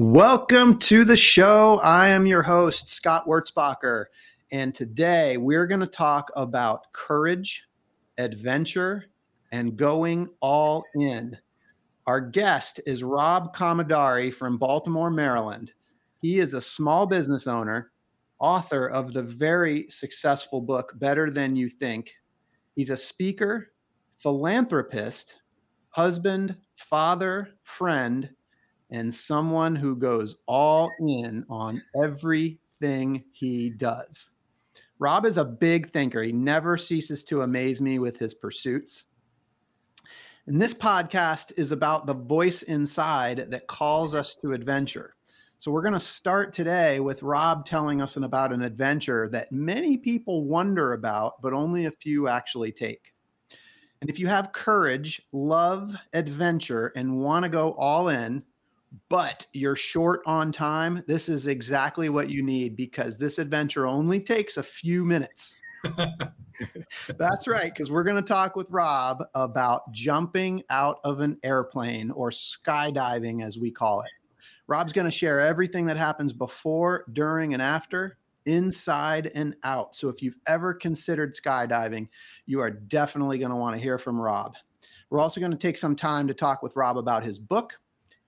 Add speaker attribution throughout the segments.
Speaker 1: Welcome to the show. I am your host, Scott Wurzbacher. And today we're going to talk about courage, adventure, and going all in. Our guest is Rob Commodari from Baltimore, Maryland. He is a small business owner, author of the very successful book, Better Than You Think. He's a speaker, philanthropist, husband, father, friend, and someone who goes all in on everything he does. Rob is a big thinker. He never ceases to amaze me with his pursuits. And this podcast is about the voice inside that calls us to adventure. So we're going to start today with Rob telling us about an adventure that many people wonder about, but only a few actually take. And if you have courage, love adventure, and want to go all in, but you're short on time, this is exactly what you need because this adventure only takes a few minutes. That's right, because we're going to talk with Rob about jumping out of an airplane or skydiving, as we call it. Rob's going to share everything that happens before, during, and after, inside and out. So if you've ever considered skydiving, you are definitely going to want to hear from Rob. We're also going to take some time to talk with Rob about his book,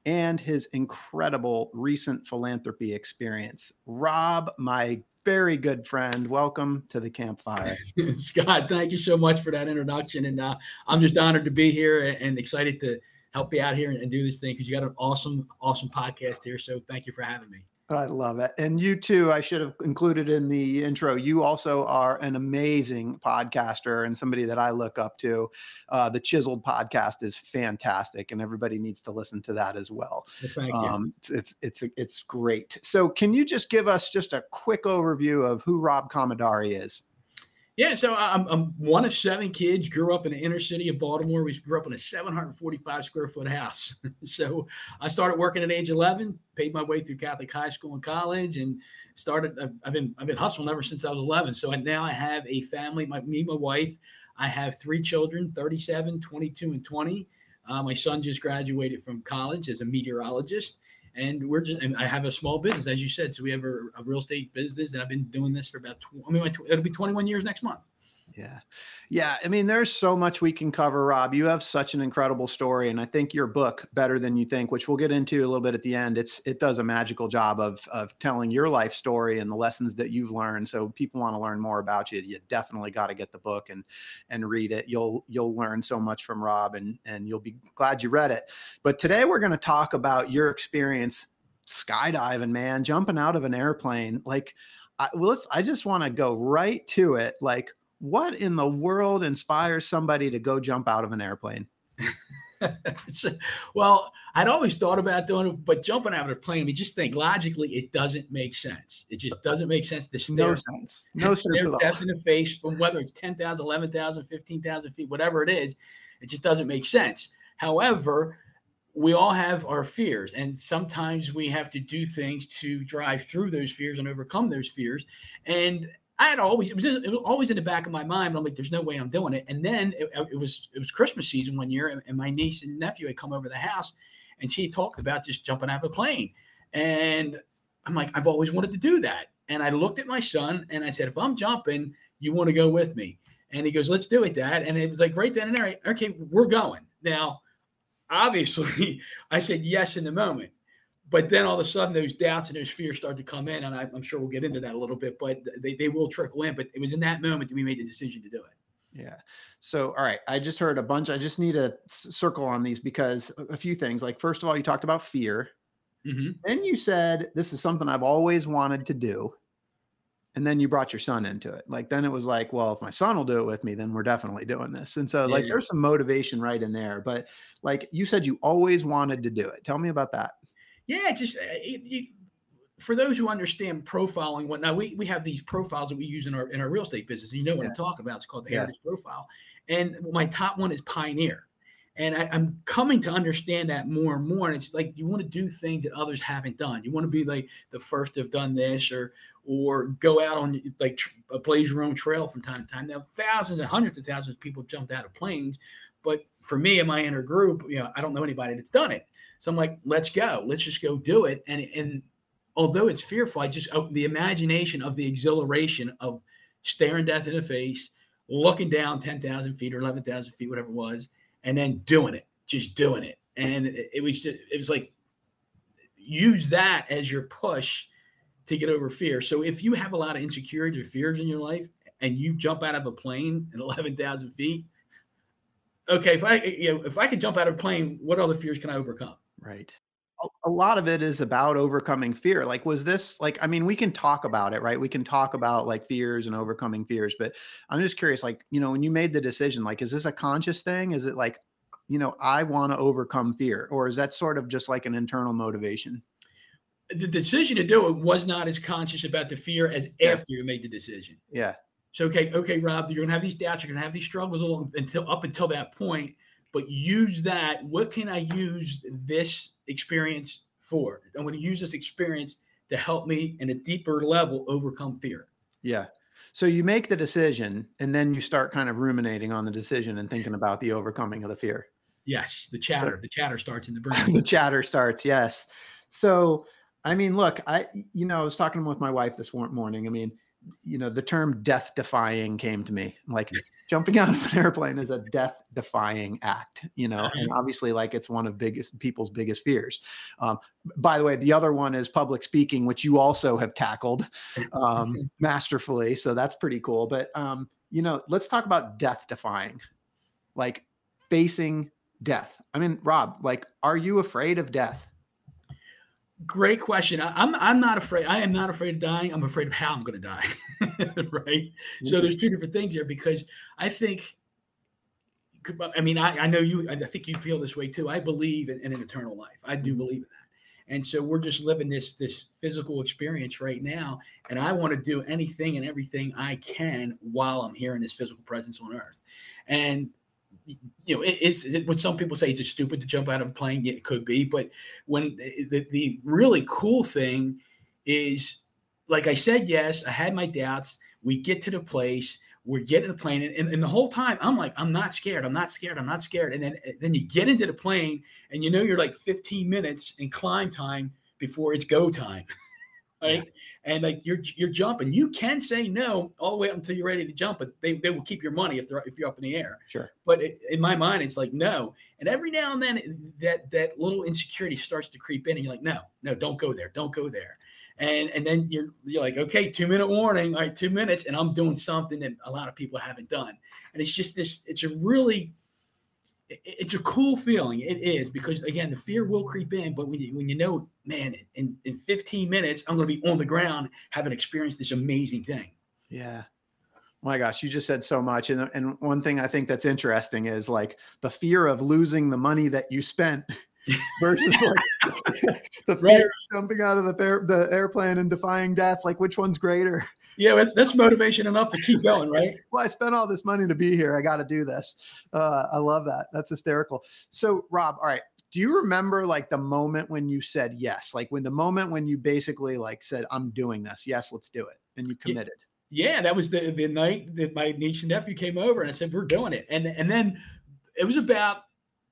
Speaker 1: and his incredible recent philanthropy experience. Rob, my very good friend, welcome to the campfire.
Speaker 2: Scott, thank you so much for that introduction. And uh, I'm just honored to be here and excited to help you out here and, do this thing because you got an awesome, awesome podcast here. So thank you for having me.
Speaker 1: I love it. And you too, I should have included in the intro. You also are an amazing podcaster and somebody that I look up to. Uh, the Chiseled podcast is fantastic, and everybody needs to listen to that as well.
Speaker 2: thank you. Um,
Speaker 1: it's, it's it's it's great. So, can you just give us just a quick overview of who Rob Commodari is?
Speaker 2: Yeah, so I'm, I'm, one of seven kids. Grew up in the inner city of Baltimore. We grew up in a 745 square foot house. so I started working at age 11. Paid my way through Catholic high school and college, and started. I've been I've been hustling ever since I was 11. So now I have a family. My me, my wife. I have three children: 37, 22, and 20. Uh, my son just graduated from college as a meteorologist and we're just and i have a small business as you said. So we have a, a real estate business and i've been doing this for about tw- i mean my, it'll be 21 years next month
Speaker 1: yeah. Yeah. I mean, there's so much we can cover, Rob. You have such an incredible story. And I think your book, Better Than You Think, which we'll get into a little bit at the end, it's it does a magical job of of telling your life story and the lessons that you've learned. So people want to learn more about you. You definitely got to get the book and and read it. You'll you'll learn so much from Rob and and you'll be glad you read it. But today we're going to talk about your experience skydiving, man, jumping out of an airplane. Like I, well, I just want to go right to it. Like, what in the world inspires somebody to go jump out of an airplane?
Speaker 2: well, I'd always thought about doing it, but jumping out of a plane, I mean, just think logically, it doesn't make sense. It just doesn't make sense to stare,
Speaker 1: no sense. No
Speaker 2: stare death in the face from whether it's 10,000, 11,000, 15,000 feet, whatever it is. It just doesn't make sense. However, we all have our fears, and sometimes we have to do things to drive through those fears and overcome those fears. And I had always it was, it was always in the back of my mind. But I'm like, there's no way I'm doing it. And then it, it was it was Christmas season one year, and, and, my niece and nephew had come over the house, and she talked about just jumping out of a plane. And I'm like, I've always wanted to do that. And I looked at my son and I said, if I'm jumping, you want to go with me? And he goes, let's do it, Dad. And it was like right then and there, okay, we're going. Now, obviously, I said yes in the moment but then all of a sudden those doubts and those fears start to come in and I, am sure we'll get into that a little bit but they, they will trickle in but it was in that moment that we made the decision to do it.
Speaker 1: Yeah. So all right i just heard a bunch i just need to circle on these because a few things like first of all you talked about fear. Mm-hmm. then you said this is something i've always wanted to do. And then you brought your son into it. Like then it was like well if my son will do it with me then we're definitely doing this. And so yeah, like yeah. there's some motivation right in there but like you said you always wanted to do it. Tell me about that
Speaker 2: yeah, just uh, it, it, for those who understand profiling, what now we, we have these profiles that we use in our in our real estate business. And you know what
Speaker 1: Yeah.
Speaker 2: I'm talking about. It's called the
Speaker 1: Yeah.
Speaker 2: Heritage Profile. And my top one is Pioneer. And I, I'm coming to understand that more and more. And it's like you want to do things that others haven't done. You want to be like the first to have done this, or or go out on like tr- blaze your own trail from time to time. Now, thousands and hundreds of thousands of people jumped out of planes, but for me and my inner group, you know, I don't know anybody that's done it. So I'm like, let's go, let's just go do it. And and although it's fearful, I just oh, the imagination of the exhilaration of staring death in the face, looking down ten thousand feet or eleven thousand feet, whatever it was, and then doing it, just doing it. And it, it was just, it was like use that as your push to get over fear. So if you have a lot of insecurities or fears in your life and you jump out of a plane at 11,000 feet, okay, if I, you know, if I could jump out of a plane, what other fears can I overcome?
Speaker 1: Right. A, a lot of it is about overcoming fear. Like, was this like, I mean, we can talk about it, right? We can talk about like fears and overcoming fears, but I'm just curious, like, you know, when you made the decision, like, is this a conscious thing? Is it like, you know, I want to overcome fear? Or is that sort of just like an internal motivation?
Speaker 2: The decision to do it was not as conscious about the fear as
Speaker 1: Yeah.
Speaker 2: after you made the decision.
Speaker 1: Yeah.
Speaker 2: So okay, okay, Rob, you're gonna have these doubts, you're gonna have these struggles along until up until that point, but use that. What can I use this experience for? I'm gonna use this experience to help me in a deeper level overcome fear.
Speaker 1: Yeah. So you make the decision and then you start kind of ruminating on the decision and thinking about the overcoming of the fear.
Speaker 2: Yes, the chatter, the chatter starts in the brain.
Speaker 1: the chatter starts. Yes. So, I mean, look, I, you know, I was talking with my wife this morning. I mean, you know, the term death defying came to me. Like jumping out of an airplane is a death defying act, you know, and obviously, like it's one of biggest people's biggest fears. Um, by the way, the other one is public speaking, which you also have tackled um, masterfully. So that's pretty cool. But, um, you know, let's talk about death defying, like facing death. I mean, Rob, like, are you afraid of death?
Speaker 2: Great question. I, I'm I'm not afraid. I am not afraid of dying. I'm afraid of how I'm going to die. right. So there's two different things here because I think. I mean, I, I know you. I think you feel this way too. I believe in, in an eternal life. I do mm-hmm. believe in that. And so we're just living this this physical experience right now, and I want to do anything and everything I can while I'm here in this physical presence on Earth. And you know, is, is it, when some people say it's stupid to jump out of a plane, yeah, it could be. But when the, the really cool thing is, like I said, yes, I had my doubts. We get to the place, we're getting the plane, and, and, and the whole time I'm like, I'm not scared, I'm not scared, I'm not scared. And then then you get into the plane, and you know you're like 15 minutes in climb time before it's go time. right? Yeah. And like you're you're jumping, you can say no all the way up until you're ready to jump, but they, they will keep your money if they're if you're up in the air.
Speaker 1: Sure.
Speaker 2: But it, in my mind, it's like no. And every now and then, that that little insecurity starts to creep in, and you're like, no, no, don't go there, don't go there. And and then you're you're like, okay, two minute warning, all right, two minutes, and I'm doing something that a lot of people haven't done. And it's just this, it's a really it's a cool feeling. It is because again, the fear will creep in, but when you when you know, man, in, in 15 minutes, I'm going to be on the ground having experienced this amazing thing.
Speaker 1: Yeah. My gosh, you just said so much. And and one thing I think that's interesting is like the fear of losing the money that you spent versus like the fear right. of jumping out of the air, the airplane and defying death. Like which one's greater?
Speaker 2: Yeah, that's that's motivation enough to keep going, right?
Speaker 1: well, I spent all this money to be here. I got to do this. Uh, I love that. That's hysterical. So, Rob, all right. Do you remember like the moment when you said yes? Like when the moment when you basically like said, "I'm doing this. Yes, let's do it," and you committed.
Speaker 2: Yeah, that was the the night that my niece and nephew came over, and I said, "We're doing it." And and then it was about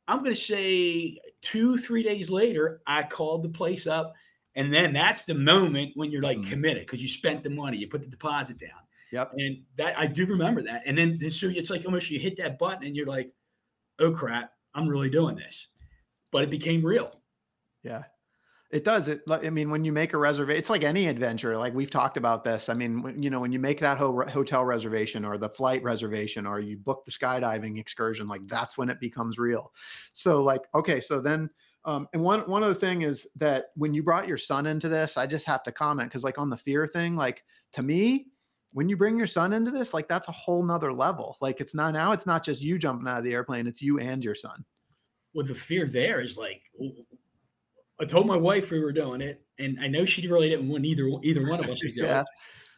Speaker 2: I'm going to say two three days later, I called the place up. And then that's the moment when you're like mm-hmm. committed because you spent the money, you put the deposit down.
Speaker 1: Yep.
Speaker 2: And that I do remember that. And then so it's like almost you hit that button and you're like, oh crap, I'm really doing this. But it became real.
Speaker 1: Yeah. It does. It. I mean, when you make a reservation, it's like any adventure. Like we've talked about this. I mean, when, you know, when you make that ho- hotel reservation or the flight reservation or you book the skydiving excursion, like that's when it becomes real. So, like, okay, so then um, and one one other thing is that when you brought your son into this, I just have to comment because like on the fear thing, like to me, when you bring your son into this, like that's a whole nother level. Like it's not now, it's not just you jumping out of the airplane, it's you and your son.
Speaker 2: Well, the fear there is like I told my wife we were doing it, and I know she really didn't want either either one of us to do
Speaker 1: Yeah.
Speaker 2: it.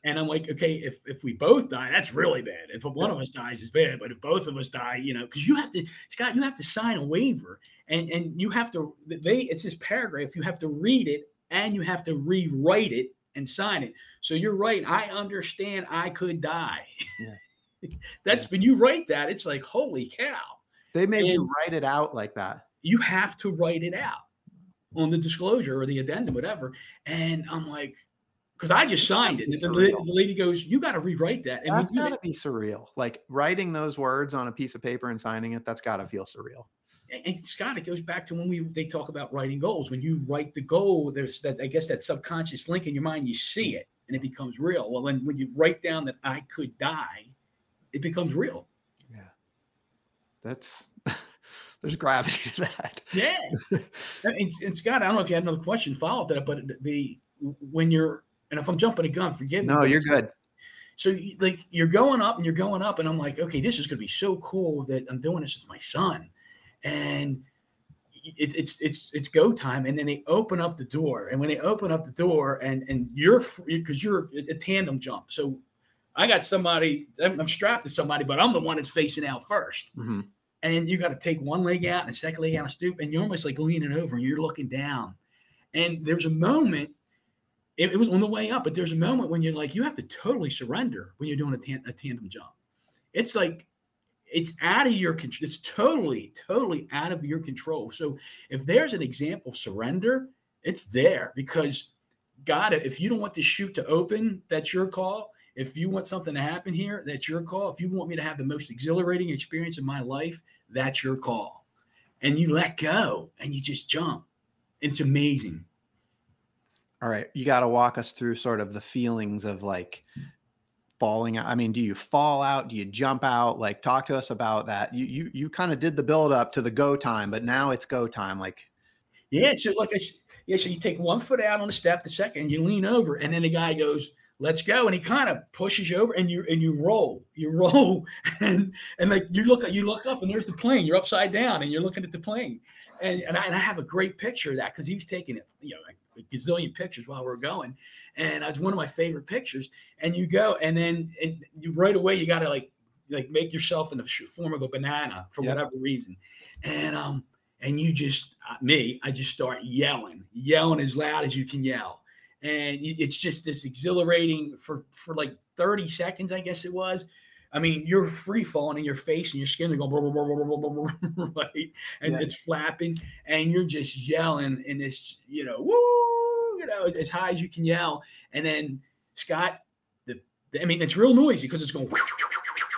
Speaker 2: And I'm like, okay, if if we both die, that's really bad. If one of us dies, it's bad. But if both of us die, you know, because you have to, Scott, you have to sign a waiver, and and you have to. They it's this paragraph. You have to read it, and you have to rewrite it and sign it. So you're right. I understand. I could die. Yeah. That's when you write that. It's like holy cow.
Speaker 1: They made you write it out like that.
Speaker 2: you have to write it out on the disclosure or the addendum, whatever. And I'm like, because I just signed it. And the, the lady goes, "You got to rewrite that." And
Speaker 1: That's got to be surreal. Like writing those words on a piece of paper and signing it, that's got to feel surreal.
Speaker 2: And- and Scott, it goes back to when we they talk about writing goals. When you write the goal, there's that I guess that subconscious link in your mind. You see it, and it becomes real. Well, then when you write down that I could die, it becomes real.
Speaker 1: Yeah, that's there's gravity to that.
Speaker 2: Yeah. and, and- Scott, I don't know if you had another question follow up that, but the when you're and if I'm jumping a gun, forgive me.
Speaker 1: No, you're good.
Speaker 2: So like you're going up and you're going up, and I'm like, okay, this is gonna be so cool that I'm doing this with my son, and it's it's it's it's go time. And then they open up the door, and when they open up the door, and and you're because you're a tandem jump, so I got somebody, I'm strapped to somebody, but I'm the one that's facing out first,
Speaker 1: Mhm.
Speaker 2: and you got to take one leg out and the second leg out and stoop, and you're almost like leaning over, and you're looking down, and there's a moment it, it was on the way up, but there's a moment when you're like, you have to totally surrender when you're doing a, tan- a tandem jump. It's like, it's out of your control. It's totally, totally out of your control. So if there's an example of surrender, it's there because God, if you don't want the chute to open, that's your call. If you want something to happen here, that's your call. If you want me to have the most exhilarating experience in my life, that's your call. And you let go and you just jump. It's amazing.
Speaker 1: All right, you got to walk us through sort of the feelings of like falling out. I mean, do you fall out? Do you jump out? Like, talk to us about that. You you you kind of did the build up to the go time, but now it's go time. Like,
Speaker 2: Yeah, so like yeah, so you take one foot out on the step, the second you lean over, and then the guy goes, "Let's go," and he kind of pushes you over, and you and you roll, you roll, and and like you look you look up, and there's the plane. You're upside down, and you're looking at the plane, and and I, and I have a great picture of that because he was taking it, you know, like a gazillion pictures while we are going, and it's one of my favorite pictures. And you go, and then and you right away you got to like like make yourself in the form of a banana for
Speaker 1: Yep.
Speaker 2: whatever reason, and um and you just uh, me i just start yelling yelling as loud as you can yell and it's just this exhilarating for for like 30 seconds i guess it was I mean, you're free falling in your face and your skin is going, blah, blah, blah, blah, blah, blah, blah, right? And
Speaker 1: yeah.
Speaker 2: it's flapping and you're just yelling and it's, you know, woo, you know, as high as you can yell. And then Scott, the, the I mean, it's real noisy because it's going,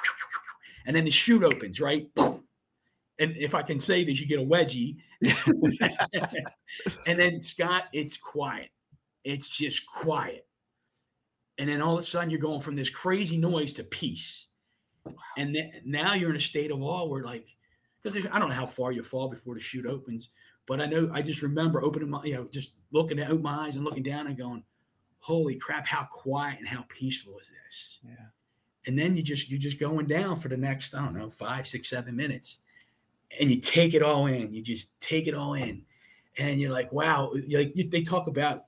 Speaker 2: and then the chute opens, right? Boom. And if I can say this, you get a wedgie. and then Scott, it's quiet. It's just quiet. And then all of a sudden, you're going from this crazy noise to peace. And then now you're in a state of awe where, like, because I don't know how far you fall before the chute opens, but I know I just remember opening my, you know, just looking at out my eyes and looking down and going, "Holy crap! How quiet and how peaceful is this?"
Speaker 1: yeah,
Speaker 2: and then you just you're just going down for the next I don't know five six seven minutes, and you take it all in. You just take it all in, and you're like, wow. You're Like you, they talk about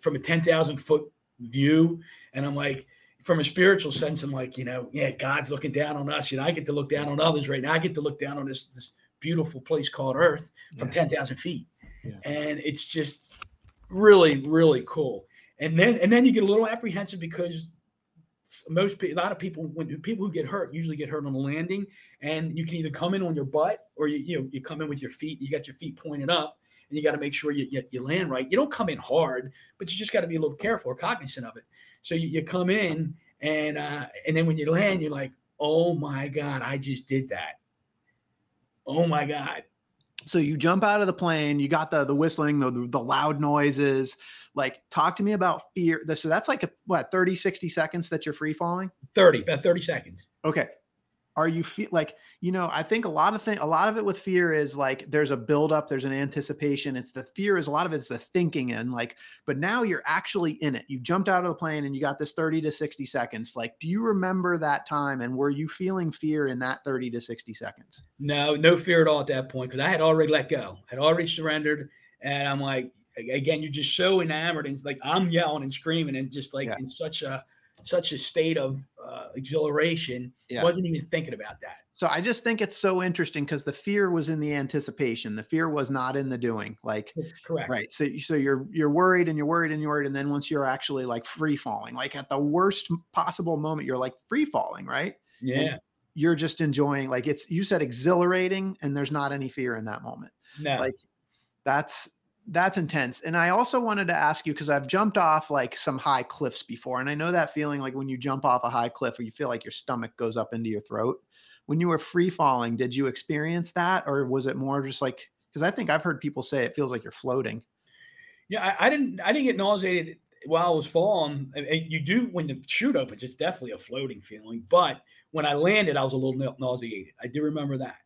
Speaker 2: from a ten thousand foot view, and I'm like, from a spiritual sense, I'm like, you know, yeah, God's looking down on us. You know, I get to look down on others right now. I get to look down on this this beautiful place called Earth from
Speaker 1: Yeah.
Speaker 2: ten thousand feet,
Speaker 1: Yeah.
Speaker 2: and it's just really really cool. And then and then you get a little apprehensive because most a lot of people when people who get hurt usually get hurt on the landing and you can either come in on your butt or you you, know, you come in with your feet you got your feet pointed up and you got to make sure you, you, you land right you don't come in hard but you just got to be a little careful or cognizant of it so you, you come in and uh and then when you land you're like oh my god i just did that oh my god
Speaker 1: so you jump out of the plane. You got the the whistling, the the, the loud noises. Like, talk to me about fear. So that's like a, what 30, 60 seconds that you're free falling.
Speaker 2: 30 about 30 seconds
Speaker 1: Okay. Are you feel like you know? I think a lot of thing, a lot of it with fear is like there's a buildup, there's an anticipation. It's the fear is a lot of it's the thinking and like, but now you're actually in it. You jumped out of the plane and you got this 30 to 60 seconds. Like, do you remember that time? And were you feeling fear in that 30 to 60 seconds?
Speaker 2: No, no fear at all at that point because I had already let go, had already surrendered, and I'm like, again, you're just so enamored and it's like I'm yelling and screaming and just like
Speaker 1: Yeah.
Speaker 2: in such a such a state of uh, exhilaration.
Speaker 1: Yeah.
Speaker 2: Wasn't even thinking about that.
Speaker 1: So I just think it's so interesting because the fear was in the anticipation. The fear was not in the doing. Like
Speaker 2: Correct.
Speaker 1: right. So so you're you're worried and you're worried and you're worried, and then once you're actually like free falling, like at the worst possible moment, you're like free falling, right?
Speaker 2: Yeah.
Speaker 1: You're just enjoying like it's you said exhilarating, and there's not any fear in that moment.
Speaker 2: no.
Speaker 1: like that's that's intense and i also wanted to ask you because i've jumped off like some high cliffs before and i know that feeling like when you jump off a high cliff or you feel like your stomach goes up into your throat when you were free falling did you experience that or was it more just like because i think i've heard people say it feels like you're floating
Speaker 2: Yeah, I, I didn't. I didn't get nauseated while I was falling. You do when the chute opens. It's definitely a floating feeling. But when I landed, I was a little nau- nauseated. I do remember that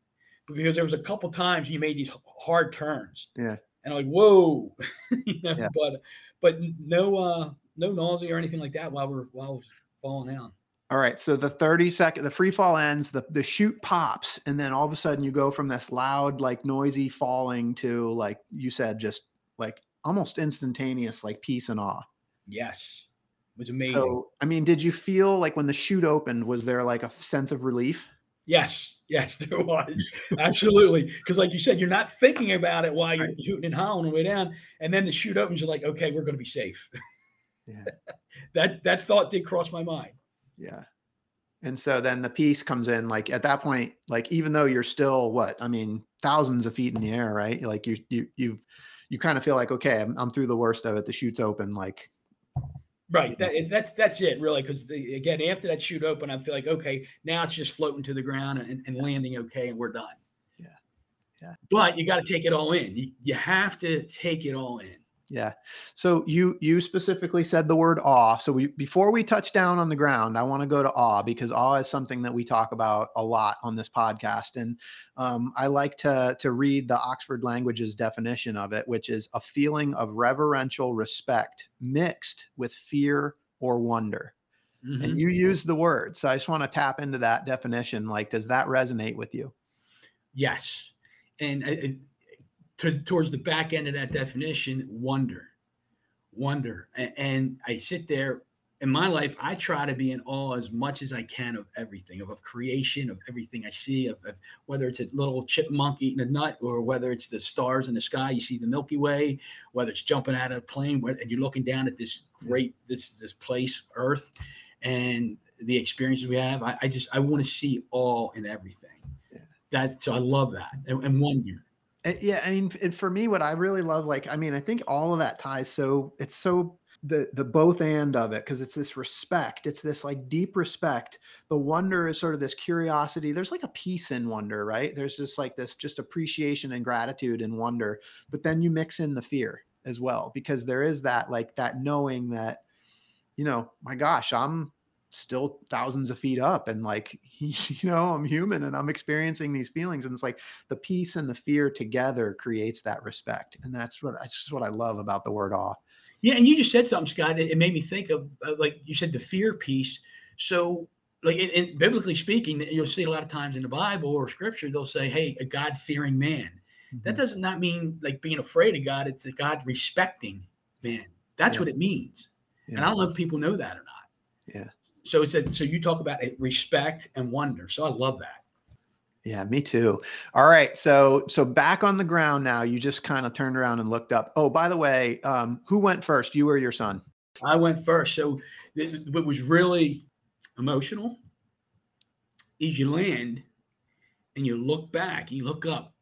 Speaker 2: because there was a couple times you made these hard turns.
Speaker 1: Yeah.
Speaker 2: And I'm like, whoa, you know.
Speaker 1: Yeah.
Speaker 2: But but no uh no nausea or anything like that while we're while was falling down.
Speaker 1: all right so the 30 second the free fall ends the the chute pops and then all of a sudden you go from this loud like noisy falling to like you said just like almost instantaneous like peace and awe
Speaker 2: Yes, it was amazing.
Speaker 1: So, I mean, did you feel like when the chute opened, was there like a sense of relief?
Speaker 2: Yes, yes, there was absolutely because, like you said, you're not thinking about it while you're
Speaker 1: Right.
Speaker 2: shooting and howling on the way down, and then the chute opens. You're like, okay, we're going to be safe.
Speaker 1: Yeah.
Speaker 2: that that thought did cross my mind.
Speaker 1: Yeah. And so then the peace comes in. Like at that point, like even though you're still what I mean, thousands of feet in the air, right? Like you you you you kind of feel like okay, I'm, I'm through the worst of it. The chute's open. Like
Speaker 2: Right. That, that's that's it, really. Because again, after that chute open, I feel like okay, now it's just floating to the ground and, and landing okay, and we're done.
Speaker 1: Yeah. Yeah.
Speaker 2: But you got to take it all in. You, you have to take it all in.
Speaker 1: Yeah. So you you specifically said the word awe. So we before we touch down on the ground, I want to go to awe because awe is something that we talk about a lot on this podcast, and um, I like to to read the Oxford Languages definition of it, which is a feeling of reverential respect mixed with fear or wonder.
Speaker 2: Mhm.
Speaker 1: And you use the word, so I just want to tap into that definition. Like, does that resonate with you?
Speaker 2: Yes. And uh, uh, to, towards the back end of that definition, wonder, wonder. And, and I sit there in my life, I try to be in awe as much as I can of everything, of, of creation, of everything I see, of, of whether it's a little chipmunk eating a nut or whether it's the stars in the sky, you see the Milky Way, whether it's jumping out of a plane where, and you're looking down at this great, this, this place, Earth, and the experiences we have. I, I just, I want to see all in everything.
Speaker 1: Yeah.
Speaker 2: That's, so I love that. And, and wonder.
Speaker 1: Uh, yeah i mean and for me what i really love like i mean i think all of that ties so it's so the the both and of it because it's this respect it's this like deep respect. The wonder is sort of this curiosity. There's like a peace in wonder right? There's just like this just appreciation and gratitude and wonder but then you mix in the fear as well because there is that like that knowing that you know my gosh i'm still thousands of feet up and like you know i'm human and i'm experiencing these feelings and it's like the peace and the fear together creates that respect and that's what that's just what i love about the word awe
Speaker 2: Yeah, and you just said something, Scott. It, made me think of uh, like you said the fear piece. So, like in, in, biblically speaking, you'll see a lot of times in the Bible or Scripture, they'll say, "Hey, a God fearing man." That does not mean like being afraid of God. It's a God respecting man. That's
Speaker 1: Yeah.
Speaker 2: what it means. And I don't know if people know that or not.
Speaker 1: Yeah.
Speaker 2: So it's a, so you talk about it, respect and wonder. So I love that.
Speaker 1: yeah me too all right so so back on the ground now you just kind of turned around and looked up oh by the way um who went first you or your son
Speaker 2: I went first. So th- th- what was really emotional is you land and you look back, you look up,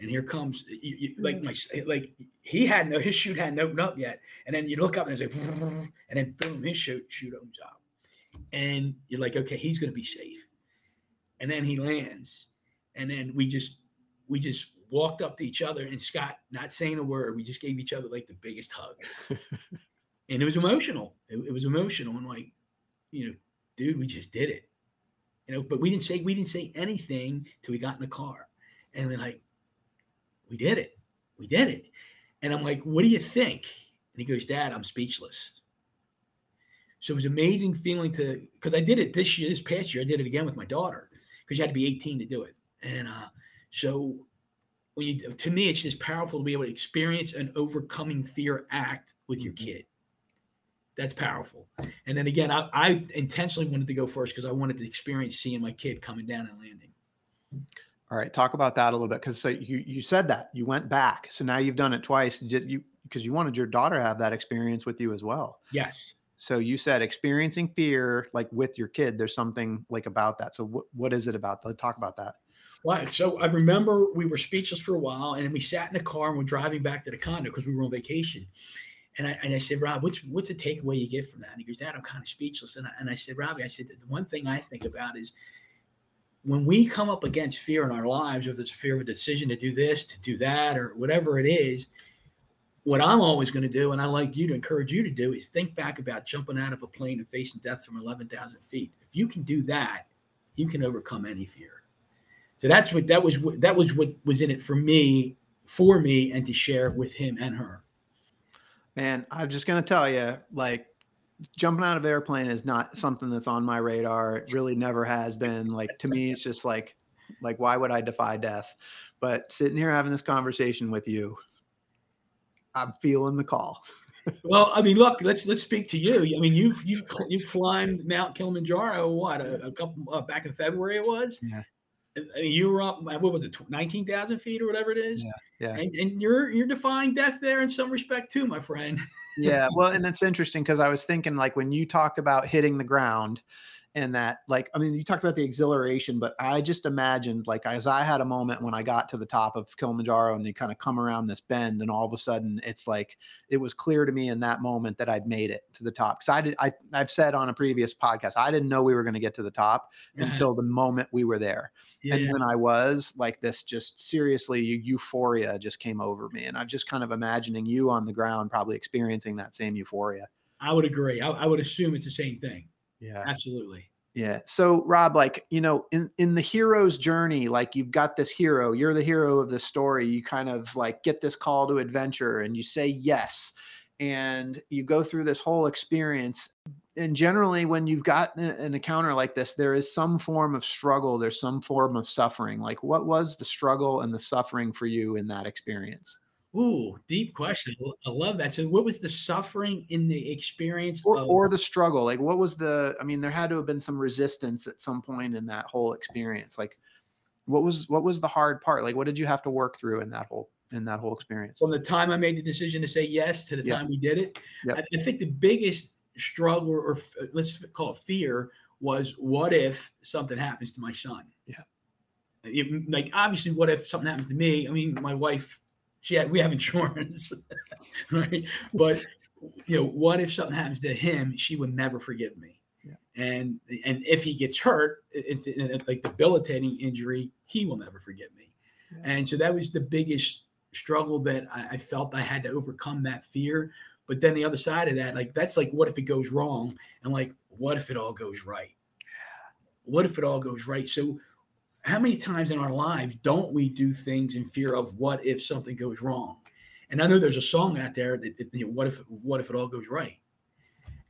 Speaker 2: and here comes you, you, like my like he had no his chute hadn't opened up yet, and then you look up and it's like, and then boom, his chute chute opens up, and you're like, okay, he's gonna be safe, and then he lands, and then we just we just walked up to each other, and Scott not saying a word, we just gave each other like the biggest hug and it was emotional. It, it was emotional, and like, you know, dude, we just did it, you know. But we didn't say we didn't say anything till we got in the car, and then like, we did it, we did it, and I'm like, what do you think? And he goes, Dad, I'm speechless. So it was amazing feeling to because I did it this year, this past year, I did it again with my daughter because you had to be 18 to do it, and uh, so when you to me it's just powerful to be able to experience an overcoming fear act with your
Speaker 1: Mhm.
Speaker 2: kid that's powerful and then again i, I intentionally wanted to go first because i wanted to experience seeing my kid coming down and landing
Speaker 1: All right, talk about that a little bit because so you you said that you went back, so now you've done it twice. Did you because you wanted your daughter to have that experience with you as well?
Speaker 2: yes
Speaker 1: So you said experiencing fear like with your kid. There's something like about that. So what what is it about? Let's talk about that.
Speaker 2: Well, so I remember we were speechless for a while, and we sat in the car and we're driving back to the condo because we were on vacation. And I, and I said, Rob, what's what's the takeaway you get from that? And he goes, Dad, I'm kind of speechless. And I, and I said, Robbie, I said, the one thing I think about is when we come up against fear in our lives, whether it's fear of a decision to do this, to do that, or whatever it is, what I'm always going to do, and I like you to encourage you to do, is think back about jumping out of a plane and facing death from 11,000 feet. If you can do that, you can overcome any fear. So that's what that was. That was what was in it for me, for me, and to share with him and her.
Speaker 1: Man, I'm just gonna tell you, like jumping out of airplane is not something that's on my radar. It really never has been. Like to me, it's just like, like why would I defy death? But sitting here having this conversation with you, I'm feeling the call.
Speaker 2: Well, I mean, look, let's let's speak to you. I mean, you've you've you've climbed Mount Kilimanjaro. What a, a couple uh, back in February it was.
Speaker 1: Yeah.
Speaker 2: I mean, you were up. What was it? Nineteen thousand feet or whatever it is.
Speaker 1: Yeah, yeah.
Speaker 2: And, and you're you're defying death there in some respect too, my friend.
Speaker 1: yeah well and it's interesting because i was thinking like when you talked about hitting the ground and that like i mean you talked about the exhilaration but i just imagined like as i had a moment when i got to the top of kilimanjaro and you kind of come around this bend and all of a sudden it's like it was clear to me in that moment that i'd made it to the top because i did I, i've said on a previous podcast i didn't know we were going to get to the top until the moment we were there
Speaker 2: yeah.
Speaker 1: and when I was like this, just seriously euphoria just came over me. And I'm just kind of imagining you on the ground, probably experiencing that same euphoria.
Speaker 2: I would agree. I, I would assume it's the same thing.
Speaker 1: Yeah.
Speaker 2: Absolutely.
Speaker 1: Yeah. So Rob, like, you know, in, in the hero's journey, like you've got this hero, you're the hero of the story. You kind of like get this call to adventure and you say yes. And you go through this whole experience. And generally, when you've got an, an encounter like this, there is some form of struggle, there's some form of suffering. Like, what was the struggle and the suffering for you in that experience?
Speaker 2: Ooh, deep question. I love that. So, what was the suffering in the experience?
Speaker 1: Or,
Speaker 2: of,
Speaker 1: or the struggle? Like, what was the, I mean, there had to have been some resistance at some point in that whole experience. Like, what was what was the hard part like what did you have to work through in that whole in that whole experience
Speaker 2: from the time I made the decision to say yes to the
Speaker 1: Yeah.
Speaker 2: time we did it.
Speaker 1: Yep.
Speaker 2: I, I think the biggest struggle or f- uh, let's call it fear was what if something happens to my son?
Speaker 1: Yeah.
Speaker 2: You- like obviously, what if something happens to me? I mean, my wife, she had we have insurance, right? But you know, what if something happens to him? She would never forgive me.
Speaker 1: Yeah.
Speaker 2: And and if he gets hurt, it- it's it's like debilitating injury. He will never forgive me. And so that was the biggest struggle that I, I felt I had to overcome that fear. But then the other side of that, like that's like, what if it goes wrong? And like, what if it all goes right? What if it all goes right? So, how many times in our lives don't we do things in fear of what if something goes wrong? And I know there's a song out there that, that, you know, what if what if it all goes right?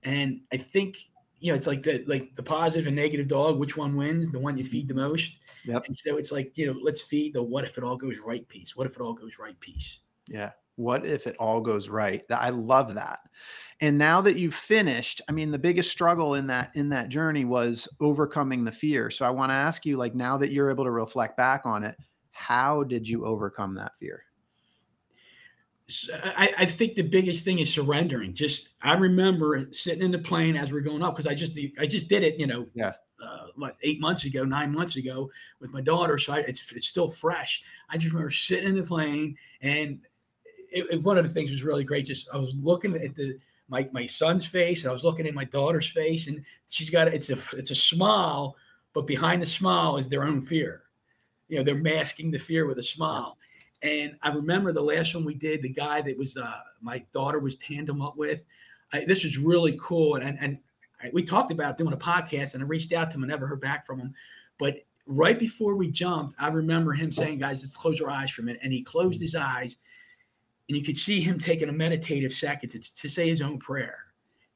Speaker 2: And I think you know it's like the, like the positive and negative dog. Which one wins? The one you feed the most.
Speaker 1: Yep.
Speaker 2: And so it's like you know, let's feed the what if it all goes right piece. What if it all goes right piece?
Speaker 1: yeah what if it all goes right i love that and now that you've finished i mean the biggest struggle in that in that journey was overcoming the fear so i want to ask you like now that you're able to reflect back on it how did you overcome that fear
Speaker 2: I think the biggest thing is surrendering. Just I remember sitting in the plane as we're going up because I just I just did it, you know,
Speaker 1: Yeah.
Speaker 2: uh, what eight months ago, nine months ago with my daughter, so I, it's it's still fresh. I just remember sitting in the plane, and it, it- one of the things was really great. Just I was looking at the my my son's face, and I was looking at my daughter's face, and she's got it's a it's a smile, but behind the smile is their own fear. You know, they're masking the fear with a smile. And I remember the last one we did, the guy that was uh, my daughter was tandem up with. I, this was really cool, and and, I, we talked about doing a podcast, and I reached out to him and never heard back from him. But right before we jumped, I remember him saying, "Guys, let's close our eyes for a minute." And he closed his eyes, and you could see him taking a meditative second to, to say his own prayer.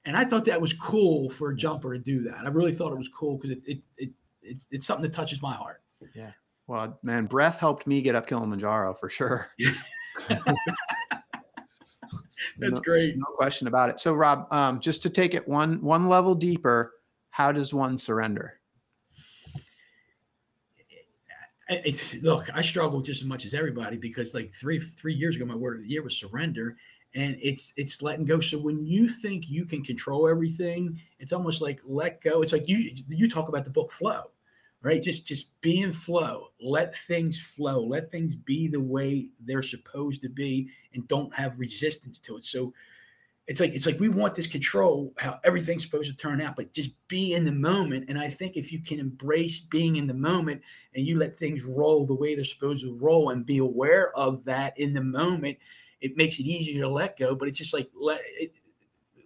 Speaker 2: And I thought that was cool for a jumper to do that. I really thought it was cool because it, it, it, it's, it's something that touches my heart.
Speaker 1: Yeah. Well, man, breath helped me get up Kilimanjaro for sure.
Speaker 2: That's
Speaker 1: no,
Speaker 2: great.
Speaker 1: No question about it. So, Rob, um, just to take it one one level deeper, how does one surrender?
Speaker 2: It's, look, I struggle just as much as everybody because, like three three years ago, my word of the year was surrender, and it's it's letting go. So when you think you can control everything, it's almost like let go. It's like you you talk about the book flow, right? Just just be in flow. Let things flow. Let things be the way they're supposed to be, and don't have resistance to it. So it's like it's like we want this control how everything's supposed to turn out but just be in the moment. And i think if you can embrace being in the moment and you let things roll the way they're supposed to roll and be aware of that in the moment it makes it easier to let go. But it's just like let it,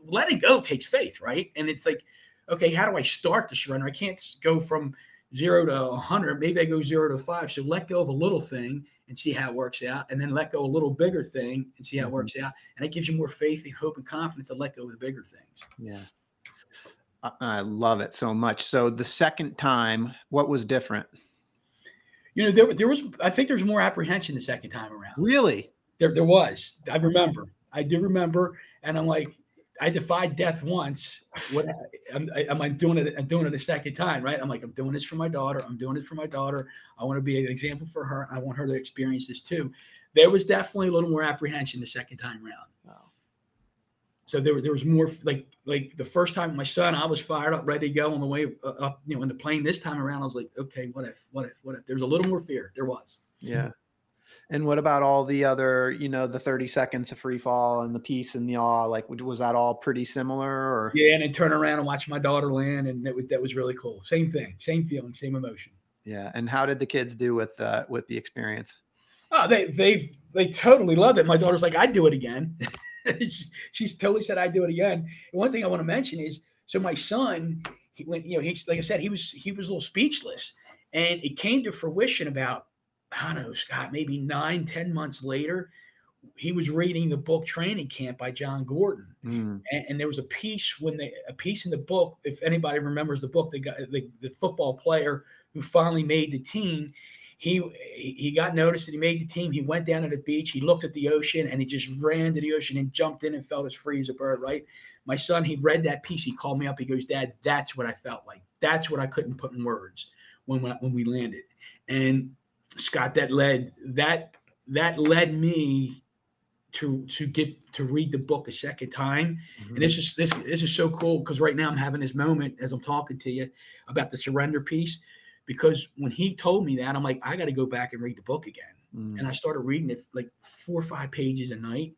Speaker 2: letting go takes faith right? And it's like okay how do i start to surrender? I can't go from zero to 100 maybe i go zero to five. So let go of a little thing and see how it works out, and then let go a little bigger thing and see how it mm-hmm. works out. And it gives you more faith and hope and confidence to let go of the bigger things.
Speaker 1: Yeah. I love it so much. So the second time, what was different?
Speaker 2: You know, there, there was, I think there was more apprehension the second time around.
Speaker 1: Really?
Speaker 2: There, there was. I remember. I do remember. And I'm like, I defied death once. What am, am, I doing it? I'm doing it a second time, right? I'm like, I'm doing this for my daughter. I'm doing it for my daughter. I want to be an example for her. I want her to experience this too. There was definitely a little more apprehension the second time around. Wow. So there, there was more like like the first time my son, I was fired up, ready to go on the way uh, up, you know, in the plane. This time around, I was like, okay, what if, what if, what if? There's a little more fear. There was.
Speaker 1: Yeah. And what about all the other, you know, the 30 seconds of free fall and the peace and the awe? Like, was that all pretty similar? Or
Speaker 2: yeah, and then turn around and watch my daughter land, and that was, that was really cool. Same thing, same feeling, same emotion.
Speaker 1: Yeah. And how did the kids do with uh, with the experience?
Speaker 2: Oh, they they they totally love it. My daughter's like, I'd do it again. she's totally said I'd do it again. And one thing I want to mention is, so my son, he went, you know, he's like I said, he was he was a little speechless, and it came to fruition about I don't know, Scott, maybe nine, ten months later, he was reading the book Training Camp by Jon Gordon, mm. and, and, there was a piece when they a piece in the book. If anybody remembers the book, the guy, the, the football player who finally made the team, he he got noticed that he made the team. He went down to the beach, he looked at the ocean, and he just ran to the ocean and jumped in and felt as free as a bird. Right, my son, he read that piece. He called me up. He goes, "Dad, that's what I felt like. That's what I couldn't put in words when when we landed." And Scott, that led that that led me to to get to read the book a second time. Mm-hmm. And this is this this is so cool because right now I'm having this moment as I'm talking to you about the surrender piece. Because when he told me that, I'm like, I got to go back and read the book again. Mm-hmm. And I started reading it like four or five pages a night.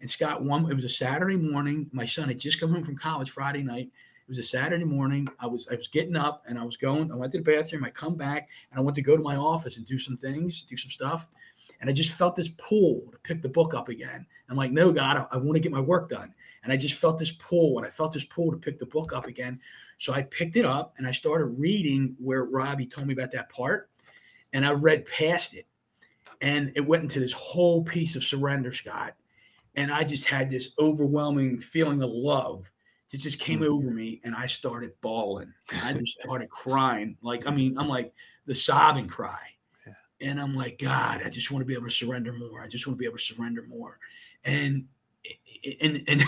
Speaker 2: And Scott, one it was a Saturday morning. My son had just come home from college Friday night. It was a Saturday morning. I was I was getting up and I was going. I went to the bathroom. I come back and I went to go to my office and do some things, do some stuff. And I just felt this pull to pick the book up again. I'm like, no, God, I, I want to get my work done. And I just felt this pull, and I felt this pull to pick the book up again. So I picked it up and I started reading where Robbie told me about that part. And I read past it. And it went into this whole piece of surrender, Scott. And I just had this overwhelming feeling of love it just came mm. over me and I started bawling. I just started crying. Like, I mean, I'm like the sobbing cry. Yeah. And I'm like, God, I just want to be able to surrender more. I just want to be able to surrender more. And and and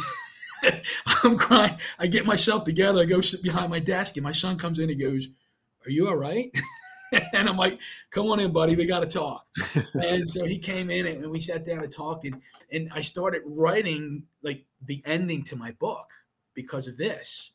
Speaker 2: I'm crying. I get myself together. I go sit behind my desk, and my son comes in and goes, Are you all right? and I'm like, come on in, buddy. We got to talk. and so he came in and we sat down and talked. And, and I started writing like the ending to my book because of this.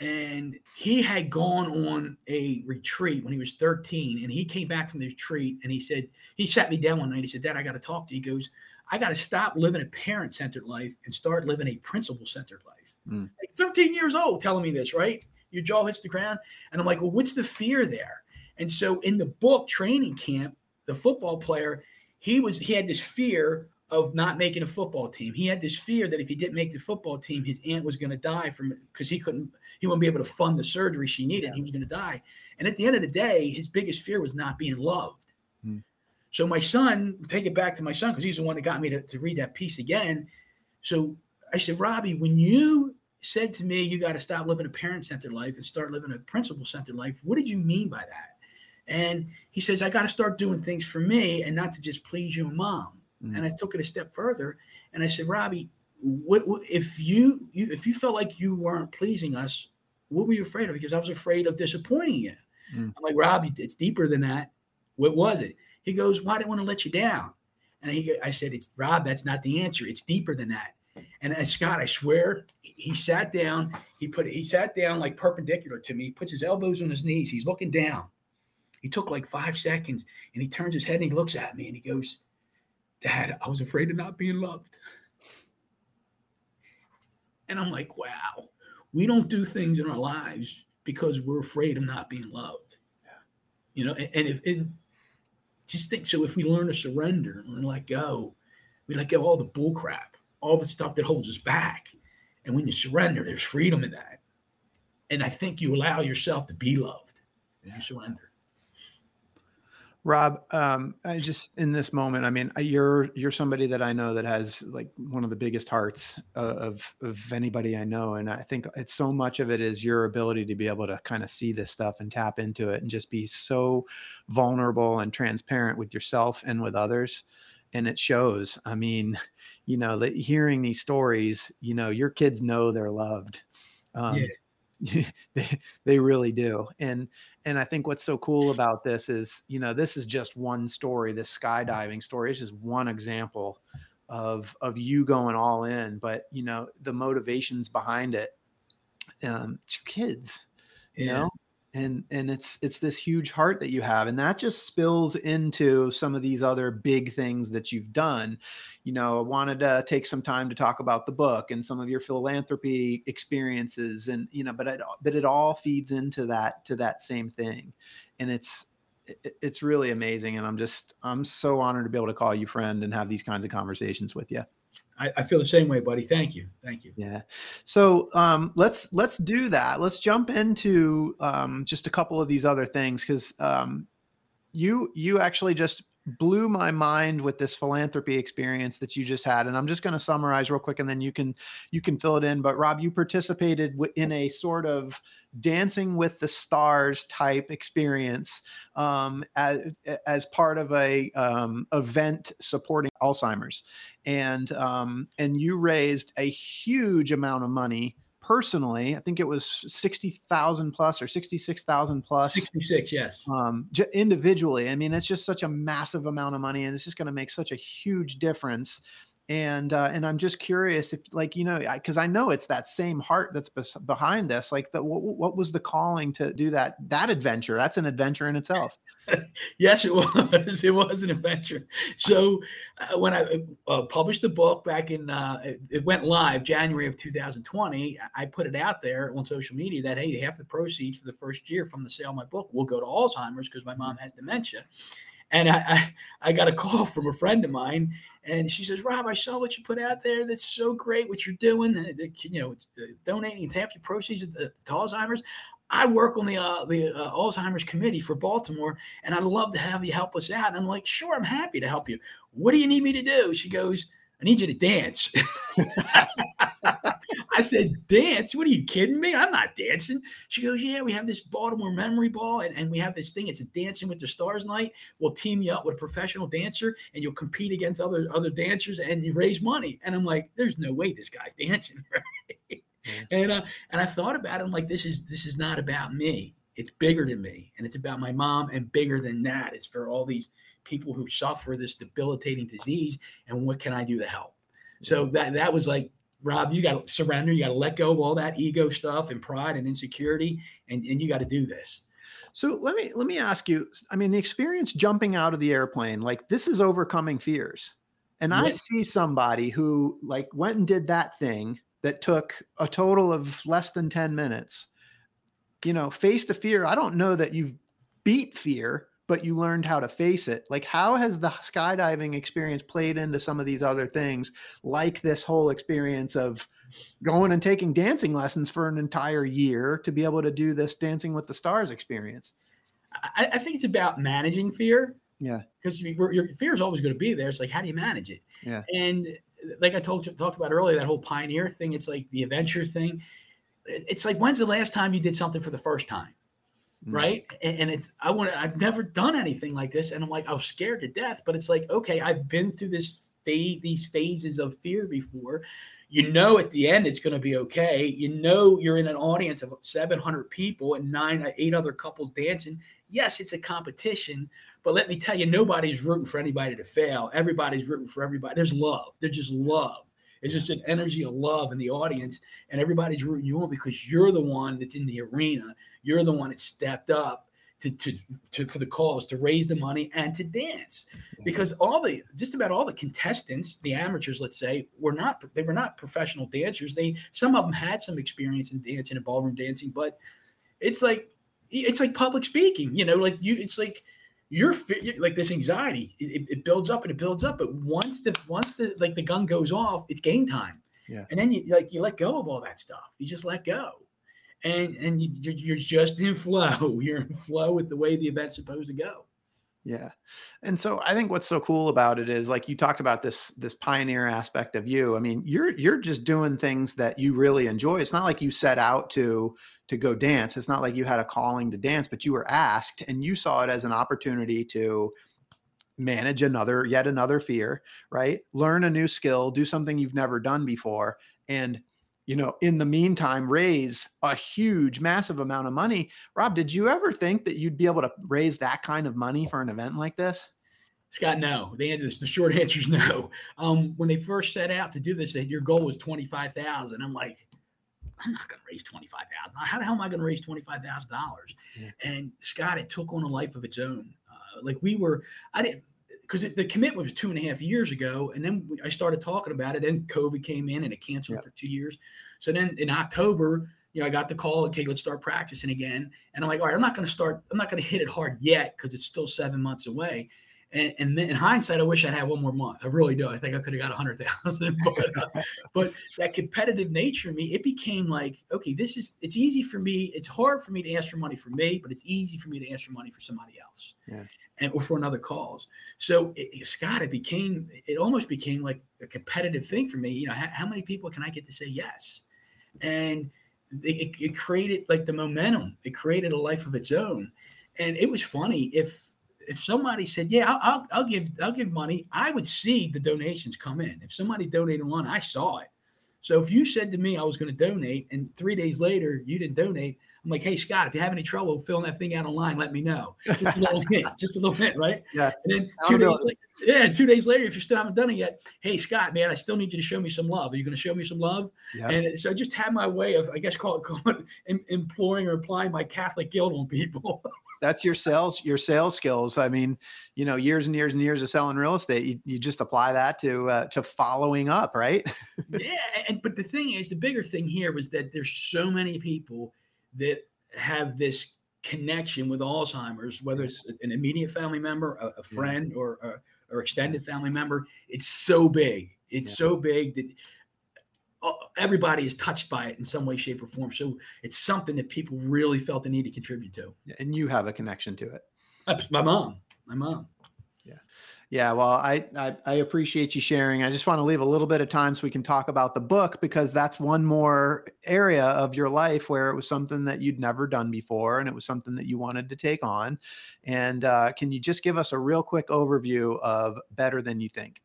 Speaker 2: And he had gone on a retreat when he was 13, and he came back from the retreat and he said, he sat me down one night. He said, Dad, I got to talk to you. He goes, I got to stop living a parent centered life and start living a principle centered life. Mm. Like 13 years old telling me this, right? Your jaw hits the ground. And I'm like, well, what's the fear there? And so in the book, Training Camp, the football player, he was, he had this fear of not making a football team. He had this fear that if he didn't make the football team, his aunt was going to die from because he couldn't, he wouldn't be able to fund the surgery she needed. Yeah. He was going to die. And at the end of the day, his biggest fear was not being loved. Hmm. So my son, take it back to my son because he's the one that got me to, to read that piece again. So I said, Robbie, when you said to me, you got to stop living a parent centered life and start living a principle centered life, what did you mean by that? And he says, I got to start doing things for me and not to just please you and mom.
Speaker 1: Mm.
Speaker 2: And I took it a step further and I said, Robbie, what, what if you, you if you felt like you weren't pleasing us, what were you afraid of? Because I was afraid of disappointing you.
Speaker 1: Mm.
Speaker 2: I'm like, Robbie, it's deeper than that. What was it? He goes, Why did I want to let you down? And he, I said, It's Rob, that's not the answer. It's deeper than that. And Scott, I swear, he sat down. He put he sat down like perpendicular to me. He puts his elbows on his knees. He's looking down. He took like five seconds and he turns his head and he looks at me and he goes, Dad, I was afraid of not being loved. And I'm like, wow, we don't do things in our lives because we're afraid of not being loved. You know, and, and if and just think so if we learn to surrender and let go, we let go of all the bull crap, all the stuff that holds us back. And when you surrender, there's freedom in that. And I think you allow yourself to be loved when you surrender.
Speaker 1: Rob, um, I just in this moment, I mean, you're you're somebody that I know that has like one of the biggest hearts uh, of of anybody I know, and I think it's so much of it is your ability to be able to kind of see this stuff and tap into it and just be so vulnerable and transparent with yourself and with others, and it shows. I mean, you know, that hearing these stories, you know, your kids know they're loved. Um,
Speaker 2: Yeah.
Speaker 1: they, they really do and and i think what's so cool about this is you know this is just one story this skydiving story is just one example of of you going all in but you know the motivations behind it um it's your kids you
Speaker 2: Yeah.
Speaker 1: know and and it's it's this huge heart that you have and that just spills into some of these other big things that you've done. You know i wanted to take some time to talk about the book and some of your philanthropy experiences and you know but it but it all feeds into that to that same thing. And it's it- it's really amazing and i'm just i'm so honored to be able to call you friend and have these kinds of conversations with you
Speaker 2: I, I feel the same way, buddy. Thank you. Thank you.
Speaker 1: yeah. So um, let's let's do that. Let's jump into um, just a couple of these other things because um, you you actually just blew my mind with this philanthropy experience that you just had, and I'm just going to summarize real quick, and then you can you can fill it in. But Rob, you participated in a sort of dancing with the stars type experience um, as, as part of a um, event supporting Alzheimer's and um, and you raised a huge amount of money personally. I think it was sixty thousand plus or sixty six thousand plus plus.
Speaker 2: 66, yes.
Speaker 1: um, j- individually. I mean, it's just such a massive amount of money, and it's just going to make such a huge difference. And uh, and I'm just curious if, like, you know, because I know it's that same heart that's bes- behind this. Like, the, what, what was the calling to do that? That adventure. That's an adventure in itself.
Speaker 2: Yes, it was. It was an adventure. So uh, when I uh, published the book back in, uh, it, it went live January of 2020. I- put it out there on social media that hey, half the proceeds for the first year from the sale of my book will go to Alzheimer's because my mom has dementia. And I, I, I got a call from a friend of mine, and she says, "Rob, I saw what you put out there. That's so great. What you're doing. uh, You know, it's, uh, donating half your proceeds to, to Alzheimer's." I work on the uh, the uh, Alzheimer's committee for Baltimore, and I'd love to have you help us out. And I'm like, sure, I'm happy to help you. What do you need me to do? She goes, I need you to dance. I said, dance? What are you kidding me? I'm not dancing. She goes, yeah, we have this Baltimore memory ball, and, and we have this thing. It's a Dancing with the Stars night. We'll team you up with a professional dancer, and you'll compete against other other dancers, and you raise money. And I'm like, there's no way this guy's dancing, right? And uh, and I thought about it. I'm like, this is this is not about me. It's bigger than me, and it's about my mom, and bigger than that. It's for all these people who suffer this debilitating disease, and what can I do to help? So that that was like, Rob, you got to surrender. You got to let go of all that ego stuff and pride and insecurity, and and you got to do this.
Speaker 1: So let me let me ask you. I mean, the experience jumping out of the airplane, like this is overcoming fears. And I see somebody who like went and did that thing that took a total of less than 10 minutes. You know, face the fear. I don't know that you've beat fear, but you learned how to face it. Like how has the skydiving experience played into some of these other things like this whole experience of going and taking dancing lessons for an entire year to be able to do this dancing with the stars experience
Speaker 2: I, I think it's about managing fear.
Speaker 1: Yeah.
Speaker 2: Because your, your fear is always going to be there. It's like, how do you manage it?
Speaker 1: Yeah.
Speaker 2: And like I told you, talked about earlier, that whole pioneer thing, it's like the adventure thing. It's like, when's the last time you did something for the first time? mm. right? And, and, it's I want I've never done anything like this, and I'm like I was scared to death. But it's like okay, I've been through this phase, these phases of fear before. You know, at the end it's going to be okay. You know, you're in an audience of 700 people and nine, eight other couples dancing. Yes, it's a competition, but let me tell you, nobody's rooting for anybody to fail. Everybody's rooting for everybody. There's love. There's just love. It's just an energy of love in the audience, and everybody's rooting you on because you're the one that's in the arena. You're the one that stepped up to, to, to for the cause to raise the money and to dance because all the just about all the contestants the amateurs let's say were not they were not professional dancers they some of them had some experience in dancing and ballroom dancing but it's like it's like public speaking you know like you it's like you're like this anxiety it, it, builds up and it builds up but once the once the like the gun goes off it's game time yeah and then you like you let go of all that stuff you just let go and and you, you're just in flow you're in flow with the way the event's supposed to go
Speaker 1: yeah. And so I think what's so cool about it is like you talked about this this pioneer aspect of you. I mean, you're you're just doing things that you really enjoy. It's not like you set out to to go dance. It's not like you had a calling to dance, but you were asked and you saw it as an opportunity to manage another yet another fear, right? Learn a new skill, do something you've never done before and you know, in the meantime, raise a huge, massive amount of money. Rob, did you ever think that you'd be able to raise that kind of money for an event like this?
Speaker 2: Scott, no. The answer, the short answer is no. Um, when they first set out to do this, your goal was twenty five thousand. I'm like, I'm not going to raise twenty five thousand. How the hell am I going to raise twenty five thousand yeah. dollars? And Scott, it took on a life of its own. Uh, like we were, I didn't because the commitment was two and a half years ago, and then I started talking about it, and COVID came in and it canceled for two years. So then in October, you know, I got the call. Okay, let's start practicing again. And I'm like, all right, I'm not going to start. I'm not going to hit it hard yet because it's still seven months away. And, and then in hindsight, I wish I had one more month. I really do. I think I could have got a hundred thousand. But, uh, but that competitive nature in me, it became like, okay, this is. It's easy for me. It's hard for me to ask for money for me, but it's easy for me to ask for money for somebody else. Yeah and or for another cause. So it, Scott, it became it almost became like a competitive thing for me. You know, how, how many people can I get to say yes? And it, it, created like the momentum. It created a life of its own. And it was funny if if somebody said, "Yeah, I'll, I'll, I'll give I'll give money," I would see the donations come in. If somebody donated one, I saw it. So if you said to me I was going to donate, and three days later you didn't donate, I'm like, hey, Scott, if you have any trouble filling that thing out online, let me know. Just a little hint, just a little hint, right?
Speaker 1: Yeah.
Speaker 2: And then two days later, yeah, two days later, if you still haven't done it yet, hey, Scott, man, I still need you to show me some love. Are you going to show me some love? Yeah. And so I just had my way of, I guess, call it, call it imploring or applying my Catholic guilt on people.
Speaker 1: That's your sales, your sales skills. I mean, you know, years and years and years of selling real estate, you, you just apply that to uh, to following up, right?
Speaker 2: yeah, and but the thing is, the bigger thing here was that there's so many people that have this connection with Alzheimer's, whether it's an immediate family member, a, a friend, yeah. or, or, or extended family member, it's so big. It's yeah. so big that uh, everybody is touched by it in some way, shape, or form. So it's something that people really felt the need to contribute to.
Speaker 1: And you have a connection to it.
Speaker 2: My mom. My mom.
Speaker 1: Yeah, well, I, I, I appreciate you sharing. I just want to leave a little bit of time so we can talk about the book because that's one more area of your life where it was something that you'd never done before and it was something that you wanted to take on. And uh, can you just give us a real quick overview of Better Than You Think?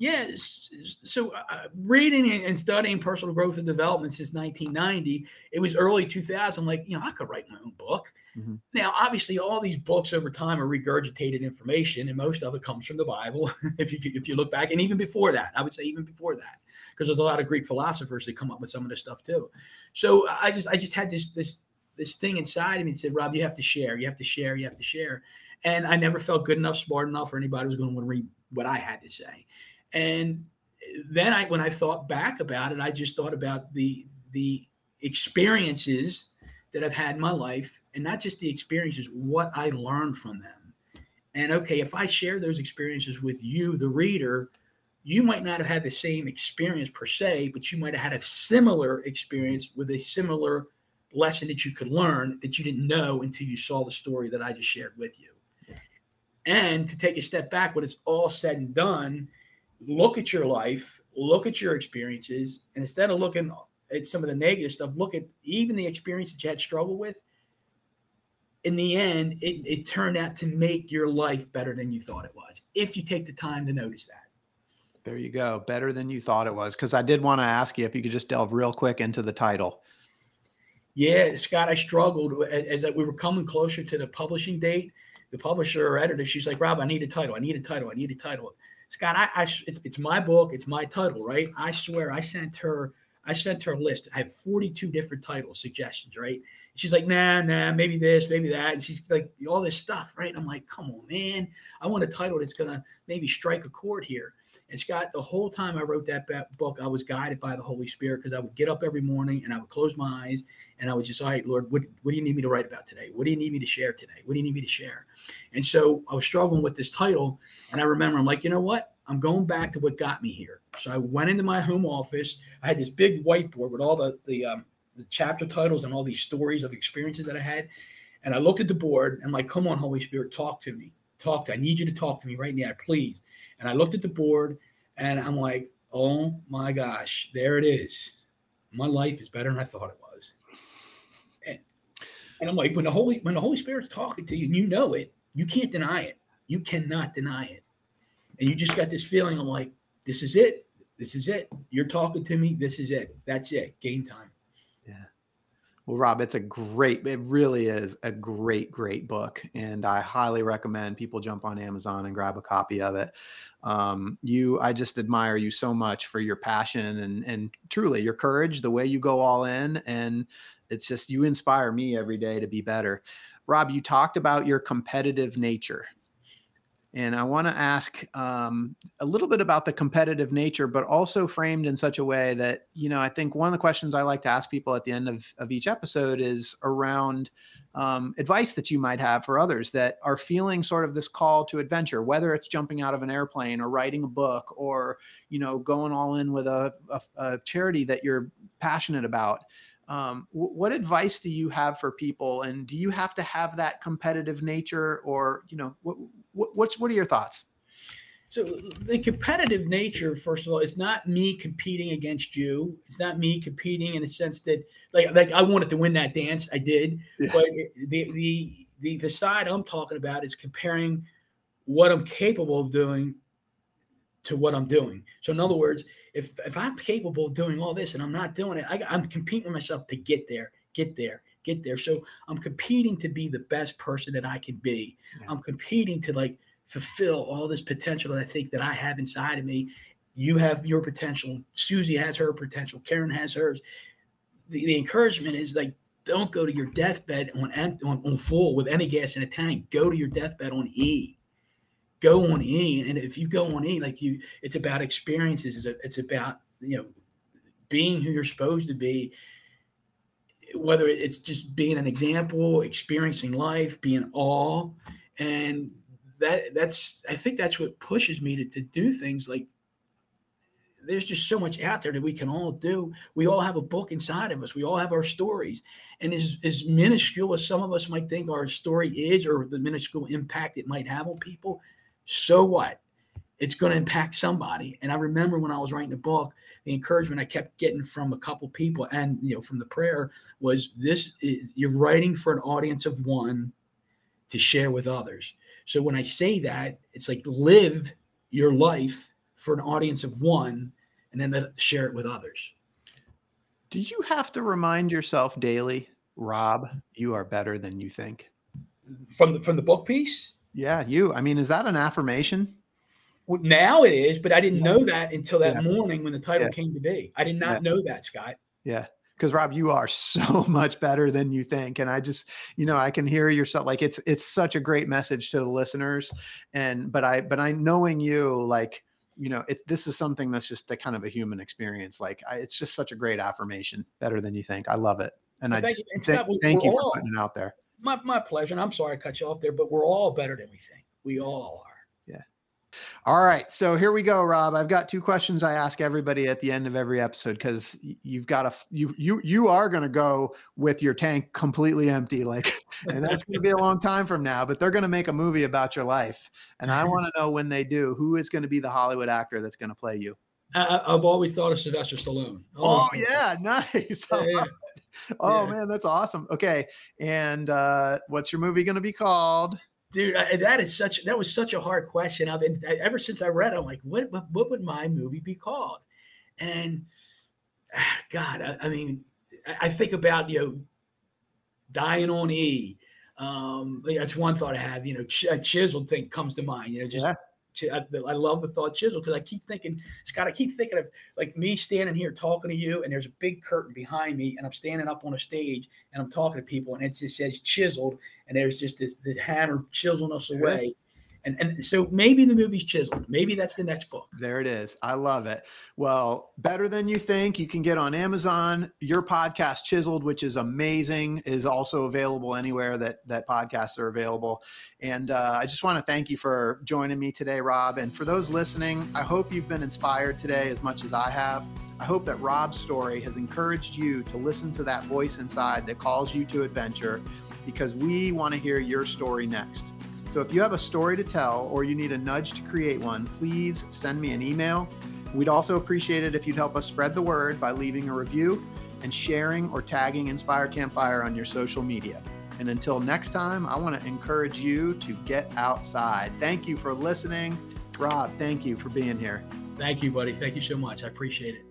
Speaker 2: Yeah, so uh, reading and studying personal growth and development since 1990, it was early 2000. Like, you know, I could write my own book. Mm-hmm. Now, obviously, all these books over time are regurgitated information, and most of it comes from the Bible. if you if you look back, and even before that, I would say even before that, because there's a lot of Greek philosophers that come up with some of this stuff too. So I just I just had this this this thing inside of me and said, Rob, you have to share, you have to share, you have to share. And I never felt good enough, smart enough, or anybody was going to want to read what I had to say. And then I, when I thought back about it, I just thought about the the experiences that I've had in my life, and not just the experiences, what I learned from them. And okay, if I share those experiences with you, the reader, you might not have had the same experience per se, but you might have had a similar experience with a similar lesson that you could learn that you didn't know until you saw the story that I just shared with you. And to take a step back, when it's all said and done, look at your life, look at your experiences, and instead of looking at some of the negative stuff, look at even the experience that you had struggle with. in the end, it, it turned out to make your life better than you thought it was, if you take the time to notice that.
Speaker 1: There you go. Better than you thought it was. Because I did want to ask you if you could just delve real quick into the title.
Speaker 2: Yeah, Scott, I struggled as, as we were coming closer to the publishing date. The publisher or editor, she's like, Rob, I need a title. I need a title. I need a title. Scott, I, I it's, it's my book. It's my title, right? I swear I sent her, I sent her a list. I have 42 different title suggestions, right? she's like, nah, nah, maybe this, maybe that. And she's like, all this stuff, right? I'm like, come on, man. I want a title that's to maybe strike a chord here. And Scott, the whole time I wrote that book, I was guided by the Holy Spirit because I would get up every morning and I would close my eyes and I would just, all right, Lord, what, what do you need me to write about today? What do you need me to share today? What do you need me to share? And so I was struggling with this title. And I remember I'm like, you know what? I'm going back to what got me here. So I went into my home office. I had this big whiteboard with all the, the, um, the chapter titles and all these stories of experiences that I had. And I looked at the board and I'm like, come on, Holy Spirit, talk to me. Talk to, I need you to talk to me right now, please. And I looked at the board and I'm like, oh my gosh, there it is. My life is better than I thought it was. And, and I'm like, when the Holy when the Holy Spirit's talking to you and you know it, you can't deny it. You cannot deny it. And you just got this feeling. I'm like, this is it. This is it. You're talking to me. This is it. That's it. Game time.
Speaker 1: Well, Rob, it's a great, it really is a great, great book. And I highly recommend people jump on Amazon and grab a copy of it. Um, you, I just admire you so much for your passion and, and truly your courage, the way you go all in. And it's just, you inspire me every day to be better. Rob, you talked about your competitive nature. And I want to ask um, a little bit about the competitive nature, but also framed in such a way that, you know, I think one of the questions I like to ask people at the end of, of each episode is around um, advice that you might have for others that are feeling sort of this call to adventure, whether it's jumping out of an airplane or writing a book or, you know, going all in with a, a, a charity that you're passionate about. Um, what advice do you have for people and do you have to have that competitive nature or you know what, what what's what are your thoughts?
Speaker 2: So the competitive nature first of all is not me competing against you. It's not me competing in a sense that like like i wanted to win that dance. I did. Yeah. but the, the the the side i'm talking about is comparing what i'm capable of doing to what i'm doing. So in other words if if I'm capable of doing all this and I'm not doing it, I, I'm competing with myself to get there, get there, get there. So I'm competing to be the best person that I can be. Yeah. I'm competing to like fulfill all this potential that I think that I have inside of me. You have your potential. Susie has her potential. Karen has hers. The, the encouragement is like, don't go to your deathbed on, on on full with any gas in a tank. Go to your deathbed on E go on E. And if you go on E, like you, it's about experiences. It's about, you know, being who you're supposed to be, whether it's just being an example, experiencing life, being all. And that that's, I think that's what pushes me to, to do things like there's just so much out there that we can all do. We all have a book inside of us. We all have our stories. And as, as minuscule as some of us might think our story is, or the minuscule impact it might have on people, so what? It's going to impact somebody. And I remember when I was writing the book, the encouragement I kept getting from a couple people and you know from the prayer was this is you're writing for an audience of one to share with others. So when I say that, it's like live your life for an audience of one and then share it with others.
Speaker 1: Do you have to remind yourself daily, Rob, you are better than you think?
Speaker 2: From the from the book piece?
Speaker 1: Yeah, you. I mean, is that an affirmation?
Speaker 2: Now it is, but I didn't know that until that yeah. morning when the title yeah. came to be. I did not yeah. know that, Scott.
Speaker 1: Yeah. Because Rob, you are so much better than you think. And I just, you know, I can hear yourself like it's it's such a great message to the listeners. And but I but I knowing you, like, you know, it this is something that's just a kind of a human experience. Like I, it's just such a great affirmation, better than you think. I love it. And well, I just, you. Thank, thank you for all, putting it out there
Speaker 2: my, my pleasure. And I'm sorry I cut you off there, but we're all better than we think. We all are.
Speaker 1: All right. So here we go, Rob. I've got two questions I ask everybody at the end of every episode because you've got a you you you are going to go with your tank completely empty, like, and that's going to be a long time from now. But they're going to make a movie about your life, and I want to know when they do who is going to be the Hollywood actor that's going to play you.
Speaker 2: I, have always thought of Sylvester Stallone.
Speaker 1: Oh yeah, nice.
Speaker 2: Yeah, yeah.
Speaker 1: oh
Speaker 2: Yeah.
Speaker 1: man, that's awesome. Okay, and uh, what's your movie going to be called?
Speaker 2: Dude, I, that is such that was such a hard question. I've been I, ever since I read. it, I'm like, what what, what would my movie be called? And God, I, I mean, I, think about you know, dying on E. Um, that's one thought I have. You know, ch- chiseled thing comes to mind. You know, just
Speaker 1: Yeah.
Speaker 2: I, I love the thought chisel because I keep thinking, Scott, I keep thinking of like me standing here talking to you, and there's a big curtain behind me, and I'm standing up on a stage and I'm talking to people, and it just says chiseled, and there's just this, this hammer chiseling us away. And, and so maybe the movie's chiseled. Maybe that's the next book.
Speaker 1: There it is. I love it. Well, better than you think. You can get on Amazon. Your podcast, Chiseled, which is amazing, is also available anywhere that that podcasts are available. And uh, I just want to thank you for joining me today, Rob. And for those listening, I hope you've been inspired today as much as I have. I hope that Rob's story has encouraged you to listen to that voice inside that calls you to adventure, because we want to hear your story next. So if you have a story to tell or you need a nudge to create one, please send me an email. We'd also appreciate it if you'd help us spread the word by leaving a review and sharing or tagging Inspire Campfire on your social media. And until next time, I want to encourage you to get outside. Thank you for listening. Rob, thank you for being here.
Speaker 2: Thank you, buddy. Thank you so much. I appreciate it.